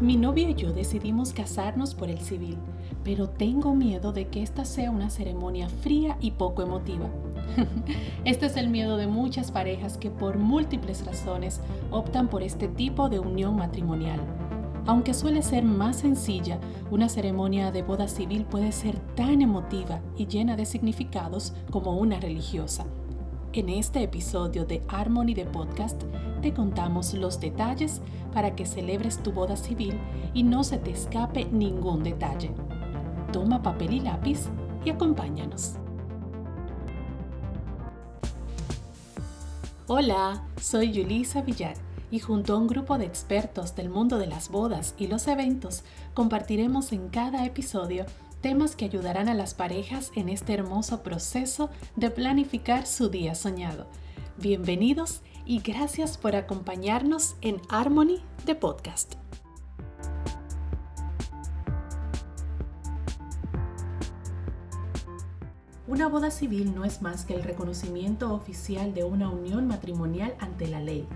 Mi novio y yo decidimos casarnos por el civil, pero tengo miedo de que esta sea una ceremonia fría y poco emotiva. este es el miedo de muchas parejas que por múltiples razones optan por este tipo de unión matrimonial. Aunque suele ser más sencilla, una ceremonia de boda civil puede ser tan emotiva y llena de significados como una religiosa. En este episodio de Harmony de Podcast te contamos los detalles para que celebres tu boda civil y no se te escape ningún detalle. Toma papel y lápiz y acompáñanos. Hola, soy Yulisa Villar y junto a un grupo de expertos del mundo de las bodas y los eventos compartiremos en cada episodio temas que ayudarán a las parejas en este hermoso proceso de planificar su día soñado. Bienvenidos y gracias por acompañarnos en Harmony de Podcast. Una boda civil no es más que el reconocimiento oficial de una unión matrimonial ante la ley.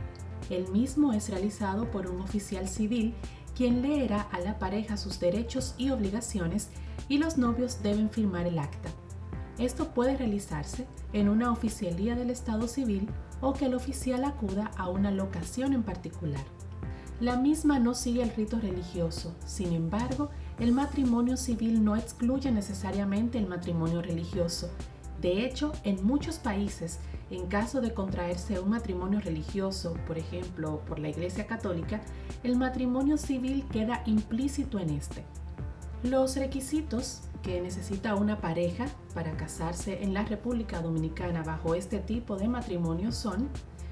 El mismo es realizado por un oficial civil quien leerá a la pareja sus derechos y obligaciones y los novios deben firmar el acta. Esto puede realizarse en una oficialía del Estado civil o que el oficial acuda a una locación en particular. La misma no sigue el rito religioso, sin embargo, el matrimonio civil no excluye necesariamente el matrimonio religioso. De hecho, en muchos países, en caso de contraerse un matrimonio religioso, por ejemplo, por la Iglesia Católica, el matrimonio civil queda implícito en este. Los requisitos que necesita una pareja para casarse en la República Dominicana bajo este tipo de matrimonio son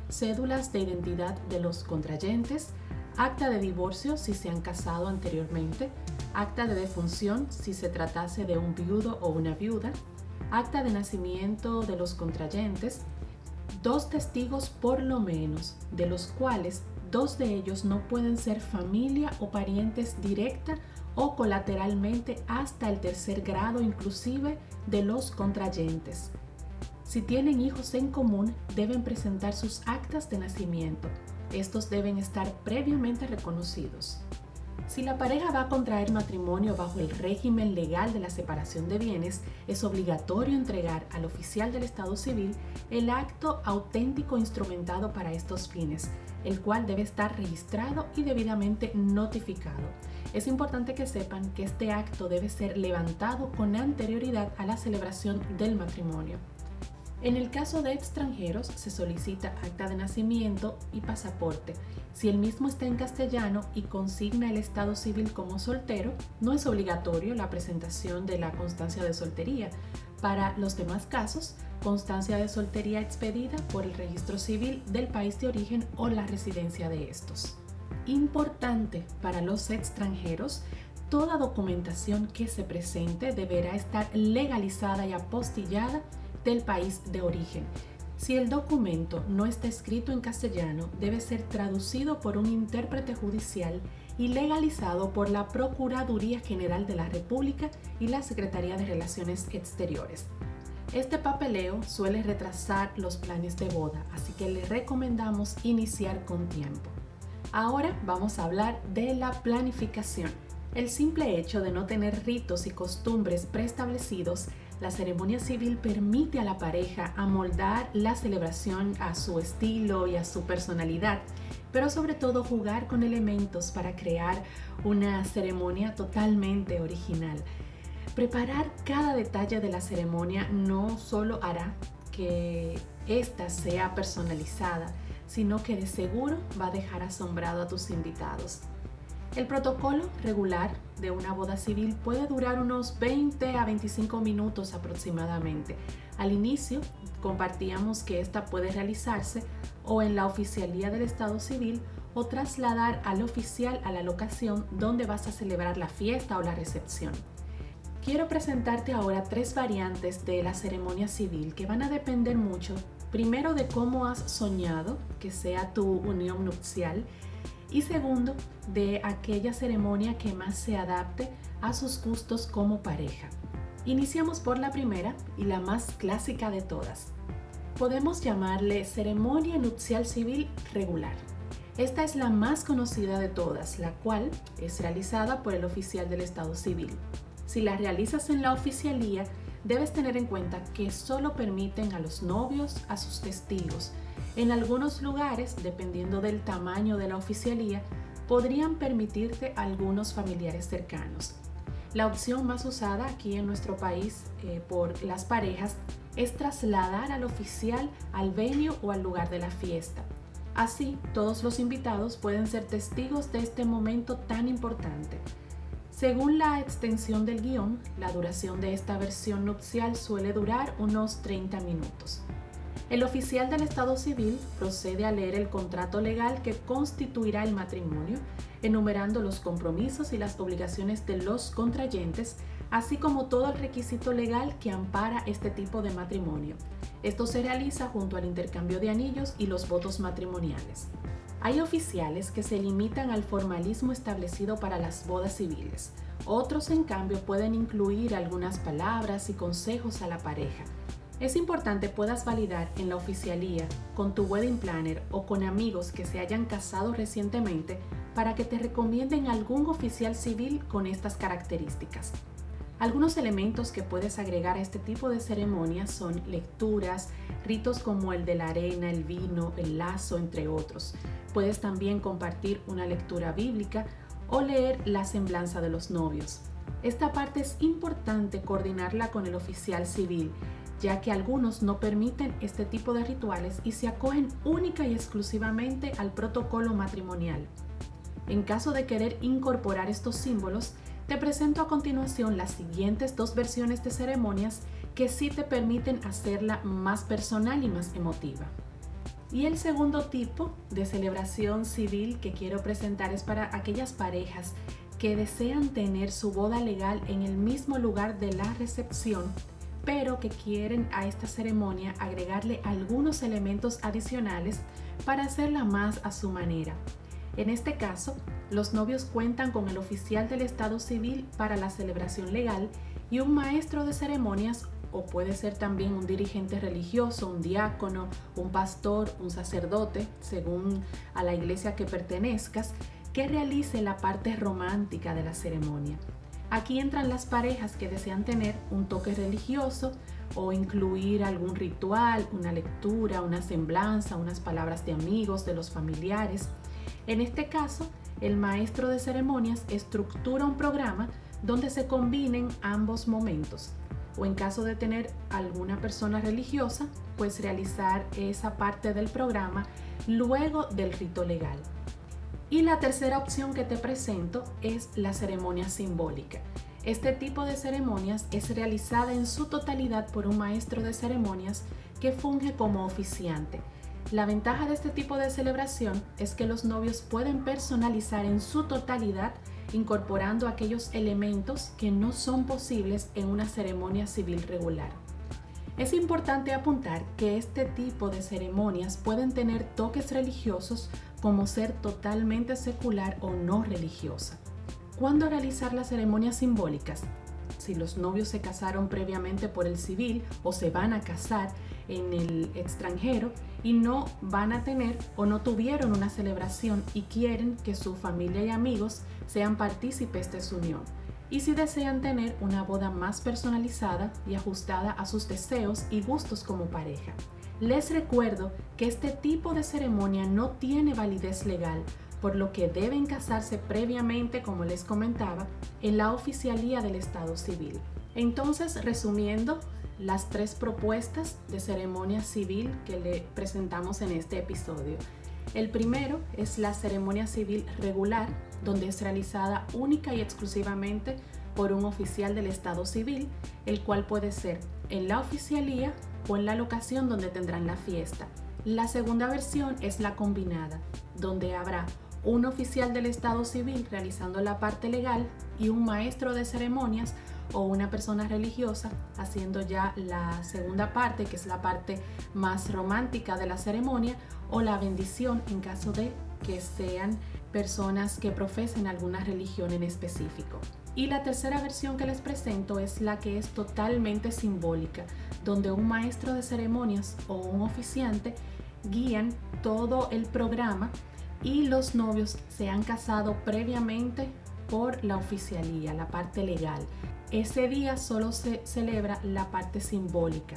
cédulas de identidad de los contrayentes, acta de divorcio si se han casado anteriormente, acta de defunción si se tratase de un viudo o una viuda, acta de nacimiento de los contrayentes, dos testigos por lo menos, de los cuales dos de ellos no pueden ser familia o parientes directa o colateralmente hasta el tercer grado inclusive de los contrayentes. Si tienen hijos en común, deben presentar sus actas de nacimiento. Estos deben estar previamente reconocidos. Si la pareja va a contraer matrimonio bajo el régimen legal de la separación de bienes, es obligatorio entregar al oficial del Estado civil el acto auténtico instrumentado para estos fines, el cual debe estar registrado y debidamente notificado. Es importante que sepan que este acto debe ser levantado con anterioridad a la celebración del matrimonio. En el caso de extranjeros se solicita acta de nacimiento y pasaporte. Si el mismo está en castellano y consigna el estado civil como soltero, no es obligatorio la presentación de la constancia de soltería. Para los demás casos, constancia de soltería expedida por el registro civil del país de origen o la residencia de estos. Importante para los extranjeros, toda documentación que se presente deberá estar legalizada y apostillada del país de origen. Si el documento no está escrito en castellano, debe ser traducido por un intérprete judicial y legalizado por la Procuraduría General de la República y la Secretaría de Relaciones Exteriores. Este papeleo suele retrasar los planes de boda, así que le recomendamos iniciar con tiempo. Ahora vamos a hablar de la planificación. El simple hecho de no tener ritos y costumbres preestablecidos la ceremonia civil permite a la pareja amoldar la celebración a su estilo y a su personalidad, pero sobre todo jugar con elementos para crear una ceremonia totalmente original. Preparar cada detalle de la ceremonia no solo hará que ésta sea personalizada, sino que de seguro va a dejar asombrado a tus invitados. El protocolo regular de una boda civil puede durar unos 20 a 25 minutos aproximadamente. Al inicio compartíamos que esta puede realizarse o en la oficialía del Estado civil o trasladar al oficial a la locación donde vas a celebrar la fiesta o la recepción. Quiero presentarte ahora tres variantes de la ceremonia civil que van a depender mucho, primero de cómo has soñado que sea tu unión nupcial y segundo, de aquella ceremonia que más se adapte a sus gustos como pareja. Iniciamos por la primera y la más clásica de todas. Podemos llamarle ceremonia nupcial civil regular. Esta es la más conocida de todas, la cual es realizada por el oficial del Estado civil. Si la realizas en la oficialía, debes tener en cuenta que solo permiten a los novios, a sus testigos. En algunos lugares, dependiendo del tamaño de la oficialía, podrían permitirte algunos familiares cercanos. La opción más usada aquí en nuestro país eh, por las parejas es trasladar al oficial al venio o al lugar de la fiesta. Así, todos los invitados pueden ser testigos de este momento tan importante. Según la extensión del guion, la duración de esta versión nupcial suele durar unos 30 minutos. El oficial del Estado civil procede a leer el contrato legal que constituirá el matrimonio, enumerando los compromisos y las obligaciones de los contrayentes, así como todo el requisito legal que ampara este tipo de matrimonio. Esto se realiza junto al intercambio de anillos y los votos matrimoniales. Hay oficiales que se limitan al formalismo establecido para las bodas civiles. Otros, en cambio, pueden incluir algunas palabras y consejos a la pareja. Es importante puedas validar en la oficialía, con tu wedding planner o con amigos que se hayan casado recientemente para que te recomienden algún oficial civil con estas características. Algunos elementos que puedes agregar a este tipo de ceremonias son lecturas, ritos como el de la arena, el vino, el lazo, entre otros. Puedes también compartir una lectura bíblica o leer la semblanza de los novios. Esta parte es importante coordinarla con el oficial civil, ya que algunos no permiten este tipo de rituales y se acogen única y exclusivamente al protocolo matrimonial. En caso de querer incorporar estos símbolos, te presento a continuación las siguientes dos versiones de ceremonias que sí te permiten hacerla más personal y más emotiva. Y el segundo tipo de celebración civil que quiero presentar es para aquellas parejas que desean tener su boda legal en el mismo lugar de la recepción, pero que quieren a esta ceremonia agregarle algunos elementos adicionales para hacerla más a su manera. En este caso, los novios cuentan con el oficial del Estado civil para la celebración legal y un maestro de ceremonias o puede ser también un dirigente religioso, un diácono, un pastor, un sacerdote, según a la iglesia que pertenezcas, que realice la parte romántica de la ceremonia. Aquí entran las parejas que desean tener un toque religioso o incluir algún ritual, una lectura, una semblanza, unas palabras de amigos, de los familiares. En este caso, el maestro de ceremonias estructura un programa donde se combinen ambos momentos. O en caso de tener alguna persona religiosa, pues realizar esa parte del programa luego del rito legal. Y la tercera opción que te presento es la ceremonia simbólica. Este tipo de ceremonias es realizada en su totalidad por un maestro de ceremonias que funge como oficiante la ventaja de este tipo de celebración es que los novios pueden personalizar en su totalidad incorporando aquellos elementos que no son posibles en una ceremonia civil regular. Es importante apuntar que este tipo de ceremonias pueden tener toques religiosos como ser totalmente secular o no religiosa. ¿Cuándo realizar las ceremonias simbólicas? Si los novios se casaron previamente por el civil o se van a casar, en el extranjero y no van a tener o no tuvieron una celebración y quieren que su familia y amigos sean partícipes de su unión. Y si desean tener una boda más personalizada y ajustada a sus deseos y gustos como pareja. Les recuerdo que este tipo de ceremonia no tiene validez legal, por lo que deben casarse previamente, como les comentaba, en la oficialía del Estado civil. Entonces, resumiendo, las tres propuestas de ceremonia civil que le presentamos en este episodio. El primero es la ceremonia civil regular, donde es realizada única y exclusivamente por un oficial del Estado civil, el cual puede ser en la oficialía o en la locación donde tendrán la fiesta. La segunda versión es la combinada, donde habrá un oficial del Estado civil realizando la parte legal y un maestro de ceremonias o una persona religiosa haciendo ya la segunda parte, que es la parte más romántica de la ceremonia, o la bendición en caso de que sean personas que profesen alguna religión en específico. Y la tercera versión que les presento es la que es totalmente simbólica, donde un maestro de ceremonias o un oficiante guían todo el programa y los novios se han casado previamente por la oficialía, la parte legal. Ese día solo se celebra la parte simbólica.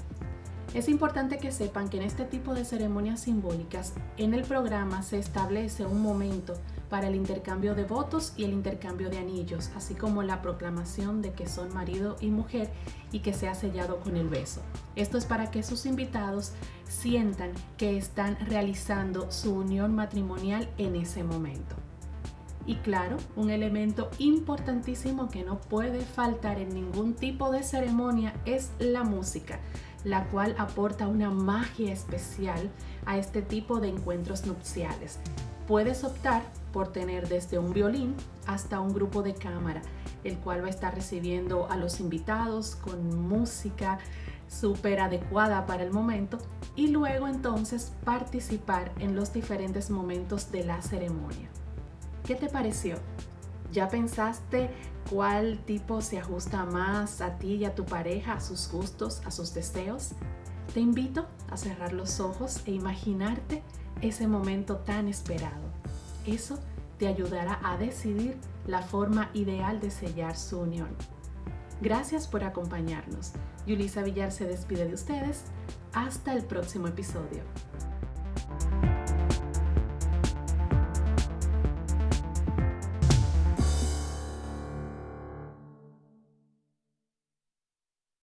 Es importante que sepan que en este tipo de ceremonias simbólicas, en el programa se establece un momento para el intercambio de votos y el intercambio de anillos, así como la proclamación de que son marido y mujer y que se ha sellado con el beso. Esto es para que sus invitados sientan que están realizando su unión matrimonial en ese momento. Y claro, un elemento importantísimo que no puede faltar en ningún tipo de ceremonia es la música la cual aporta una magia especial a este tipo de encuentros nupciales. Puedes optar por tener desde un violín hasta un grupo de cámara, el cual va a estar recibiendo a los invitados con música súper adecuada para el momento y luego entonces participar en los diferentes momentos de la ceremonia. ¿Qué te pareció? ¿Ya pensaste cuál tipo se ajusta más a ti y a tu pareja, a sus gustos, a sus deseos? Te invito a cerrar los ojos e imaginarte ese momento tan esperado. Eso te ayudará a decidir la forma ideal de sellar su unión. Gracias por acompañarnos. Yulisa Villar se despide de ustedes. Hasta el próximo episodio.